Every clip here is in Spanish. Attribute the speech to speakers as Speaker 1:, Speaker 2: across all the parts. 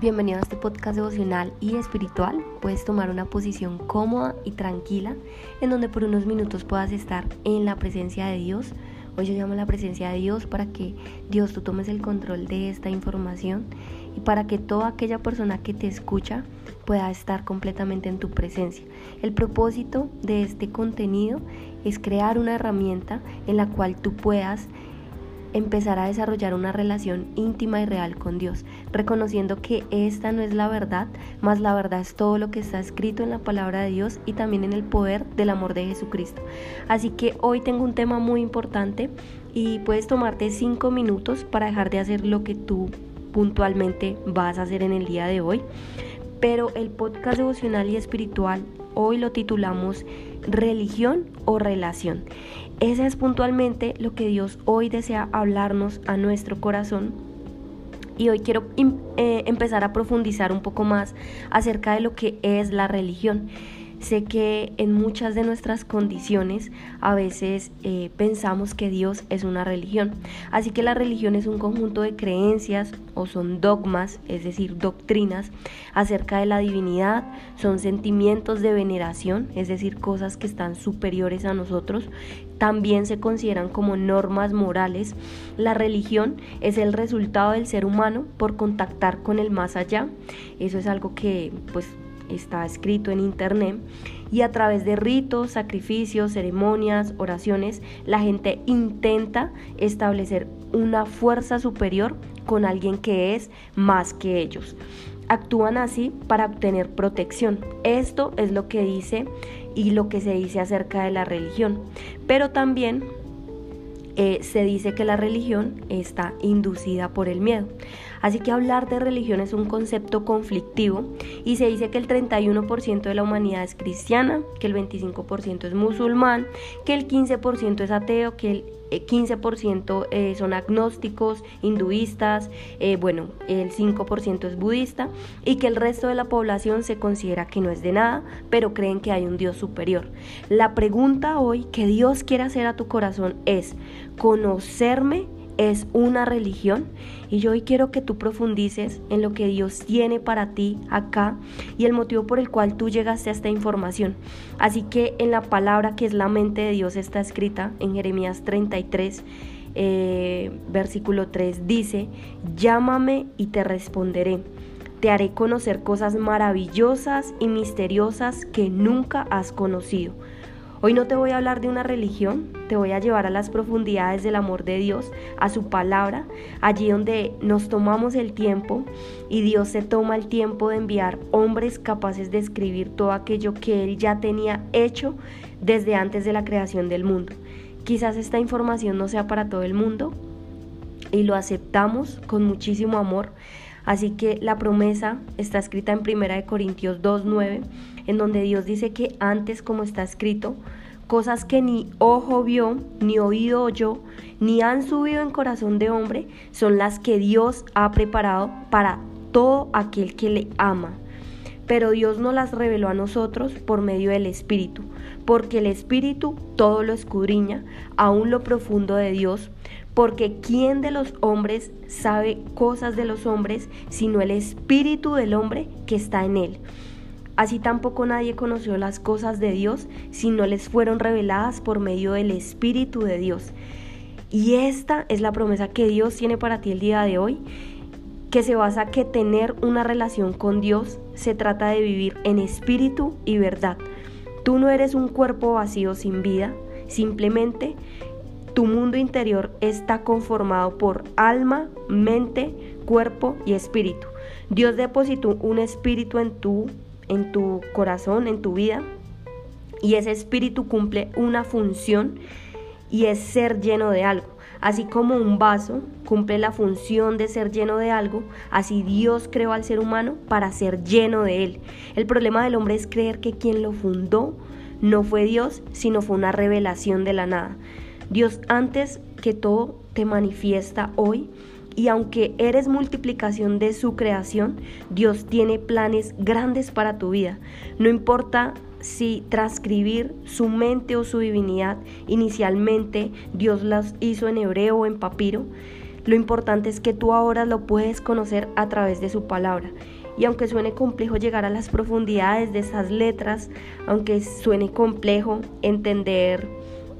Speaker 1: Bienvenido a este podcast devocional y espiritual. Puedes tomar una posición cómoda y tranquila en donde por unos minutos puedas estar en la presencia de Dios. Hoy yo llamo a la presencia de Dios para que Dios tú tomes el control de esta información y para que toda aquella persona que te escucha pueda estar completamente en tu presencia. El propósito de este contenido es crear una herramienta en la cual tú puedas empezar a desarrollar una relación íntima y real con Dios, reconociendo que esta no es la verdad, más la verdad es todo lo que está escrito en la palabra de Dios y también en el poder del amor de Jesucristo. Así que hoy tengo un tema muy importante y puedes tomarte cinco minutos para dejar de hacer lo que tú puntualmente vas a hacer en el día de hoy. Pero el podcast devocional y espiritual hoy lo titulamos religión o relación. Ese es puntualmente lo que Dios hoy desea hablarnos a nuestro corazón. Y hoy quiero eh, empezar a profundizar un poco más acerca de lo que es la religión. Sé que en muchas de nuestras condiciones a veces eh, pensamos que Dios es una religión. Así que la religión es un conjunto de creencias o son dogmas, es decir, doctrinas acerca de la divinidad, son sentimientos de veneración, es decir, cosas que están superiores a nosotros. También se consideran como normas morales. La religión es el resultado del ser humano por contactar con el más allá. Eso es algo que pues está escrito en internet y a través de ritos, sacrificios, ceremonias, oraciones, la gente intenta establecer una fuerza superior con alguien que es más que ellos. Actúan así para obtener protección. Esto es lo que dice y lo que se dice acerca de la religión. Pero también eh, se dice que la religión está inducida por el miedo. Así que hablar de religión es un concepto conflictivo y se dice que el 31% de la humanidad es cristiana, que el 25% es musulmán, que el 15% es ateo, que el 15% eh, son agnósticos, hinduistas, eh, bueno, el 5% es budista y que el resto de la población se considera que no es de nada, pero creen que hay un Dios superior. La pregunta hoy que Dios quiere hacer a tu corazón es, ¿conocerme es una religión y yo hoy quiero que tú profundices en lo que Dios tiene para ti acá y el motivo por el cual tú llegaste a esta información. Así que en la palabra que es la mente de Dios está escrita en Jeremías 33. Eh, versículo 3 dice, llámame y te responderé. Te haré conocer cosas maravillosas y misteriosas que nunca has conocido. Hoy no te voy a hablar de una religión, te voy a llevar a las profundidades del amor de Dios, a su palabra, allí donde nos tomamos el tiempo y Dios se toma el tiempo de enviar hombres capaces de escribir todo aquello que Él ya tenía hecho desde antes de la creación del mundo. Quizás esta información no sea para todo el mundo y lo aceptamos con muchísimo amor. Así que la promesa está escrita en 1 Corintios 2.9 en donde Dios dice que antes, como está escrito, cosas que ni ojo vio, ni oído oyó, ni han subido en corazón de hombre, son las que Dios ha preparado para todo aquel que le ama. Pero Dios no las reveló a nosotros por medio del Espíritu, porque el Espíritu todo lo escudriña, aún lo profundo de Dios, porque ¿quién de los hombres sabe cosas de los hombres, sino el Espíritu del hombre que está en él? Así tampoco nadie conoció las cosas de Dios si no les fueron reveladas por medio del Espíritu de Dios. Y esta es la promesa que Dios tiene para ti el día de hoy, que se basa que tener una relación con Dios se trata de vivir en espíritu y verdad. Tú no eres un cuerpo vacío sin vida, simplemente tu mundo interior está conformado por alma, mente, cuerpo y espíritu. Dios depositó un espíritu en tu en tu corazón, en tu vida, y ese espíritu cumple una función y es ser lleno de algo. Así como un vaso cumple la función de ser lleno de algo, así Dios creó al ser humano para ser lleno de él. El problema del hombre es creer que quien lo fundó no fue Dios, sino fue una revelación de la nada. Dios antes que todo te manifiesta hoy y aunque eres multiplicación de su creación, Dios tiene planes grandes para tu vida. No importa si transcribir su mente o su divinidad, inicialmente Dios las hizo en hebreo o en papiro, Lo importante es que tú ahora lo puedes conocer a través de su palabra. Y aunque suene complejo llegar a las profundidades de esas letras, aunque suene complejo entender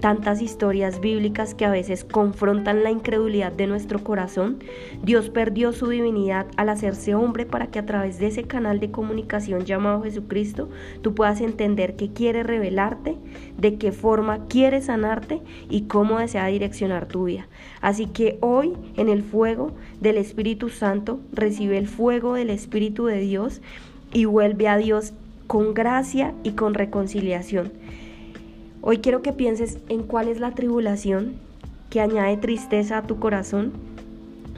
Speaker 1: tantas historias bíblicas que a veces confrontan la incredulidad de nuestro corazón, Dios perdió su divinidad al hacerse hombre para que a través de ese canal de comunicación llamado Jesucristo tú puedas entender que quiere revelarte, de qué forma quiere sanarte y cómo desea direccionar tu vida. Así que hoy en el fuego del Espíritu Santo recibe el fuego del Espíritu de Dios y vuelve a Dios con gracia y con reconciliación. Hoy quiero que pienses en cuál es la tribulación que añade tristeza a tu corazón,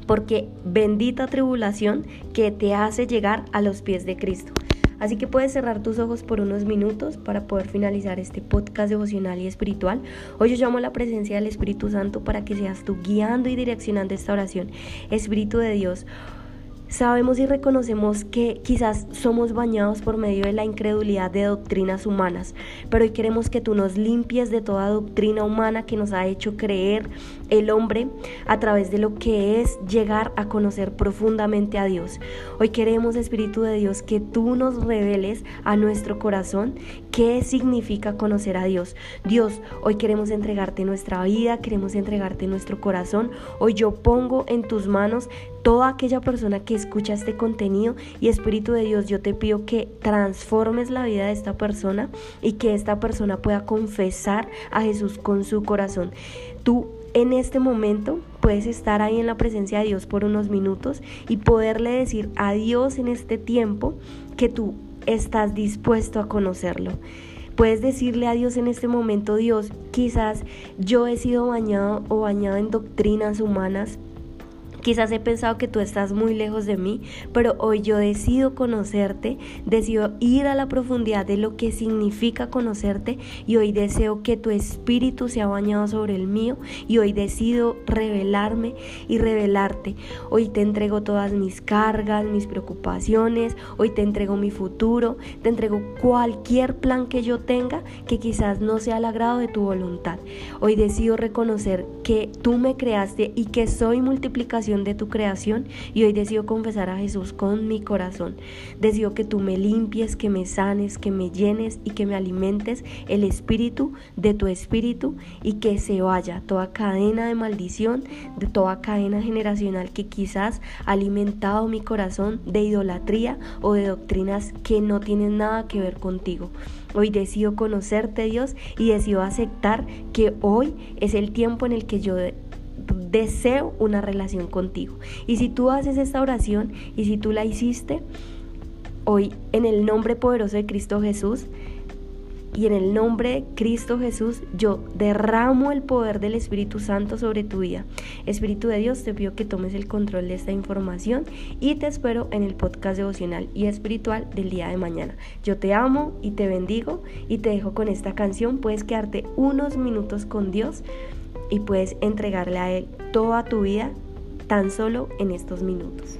Speaker 1: porque bendita tribulación que te hace llegar a los pies de Cristo. Así que puedes cerrar tus ojos por unos minutos para poder finalizar este podcast devocional y espiritual. Hoy yo llamo la presencia del Espíritu Santo para que seas tú guiando y direccionando esta oración. Espíritu de Dios. Sabemos y reconocemos que quizás somos bañados por medio de la incredulidad de doctrinas humanas, pero hoy queremos que tú nos limpies de toda doctrina humana que nos ha hecho creer el hombre a través de lo que es llegar a conocer profundamente a Dios. Hoy queremos, Espíritu de Dios, que tú nos reveles a nuestro corazón qué significa conocer a Dios. Dios, hoy queremos entregarte nuestra vida, queremos entregarte nuestro corazón. Hoy yo pongo en tus manos toda aquella persona que escucha este contenido y Espíritu de Dios, yo te pido que transformes la vida de esta persona y que esta persona pueda confesar a Jesús con su corazón. Tú en este momento puedes estar ahí en la presencia de Dios por unos minutos y poderle decir a Dios en este tiempo que tú estás dispuesto a conocerlo. Puedes decirle a Dios en este momento, Dios, quizás yo he sido bañado o bañado en doctrinas humanas Quizás he pensado que tú estás muy lejos de mí, pero hoy yo decido conocerte, decido ir a la profundidad de lo que significa conocerte y hoy deseo que tu espíritu sea bañado sobre el mío y hoy decido revelarme y revelarte. Hoy te entrego todas mis cargas, mis preocupaciones, hoy te entrego mi futuro, te entrego cualquier plan que yo tenga que quizás no sea al agrado de tu voluntad. Hoy decido reconocer que tú me creaste y que soy multiplicación de tu creación y hoy decido confesar a Jesús con mi corazón. Decido que tú me limpies, que me sanes, que me llenes y que me alimentes el espíritu de tu espíritu y que se vaya toda cadena de maldición, de toda cadena generacional que quizás ha alimentado mi corazón de idolatría o de doctrinas que no tienen nada que ver contigo. Hoy decido conocerte Dios y decido aceptar que hoy es el tiempo en el que yo deseo una relación contigo. Y si tú haces esta oración y si tú la hiciste, hoy en el nombre poderoso de Cristo Jesús, y en el nombre de Cristo Jesús yo derramo el poder del Espíritu Santo sobre tu vida. Espíritu de Dios, te pido que tomes el control de esta información y te espero en el podcast devocional y espiritual del día de mañana. Yo te amo y te bendigo y te dejo con esta canción. Puedes quedarte unos minutos con Dios y puedes entregarle a Él toda tu vida tan solo en estos minutos.